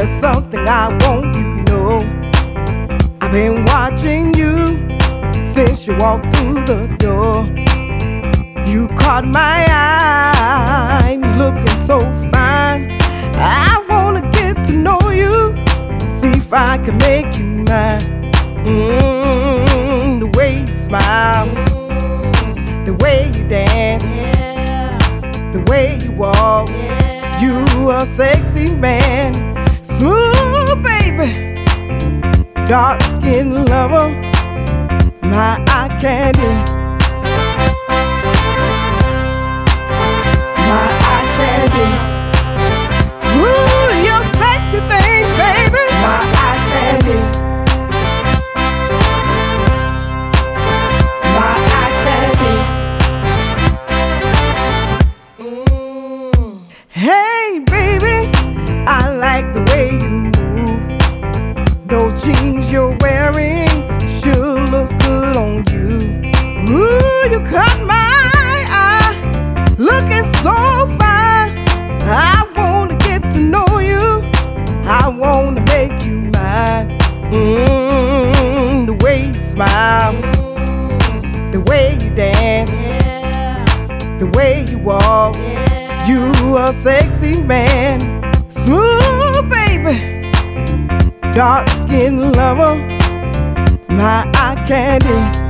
something I want you to know. I've been watching you since you walked through the door. You caught my eye, looking so fine. I wanna get to know you, see if I can make you mine. Mm, the way you smile, the way you dance, the way you walk. You are a sexy man, smooth baby, dark skin lover, my eye candy. Caught my eye, looking so fine. I wanna get to know you. I wanna make you mine. Mm, the way you smile, the way you dance, the way you walk. You a sexy man, smooth baby, dark skin lover, my eye candy.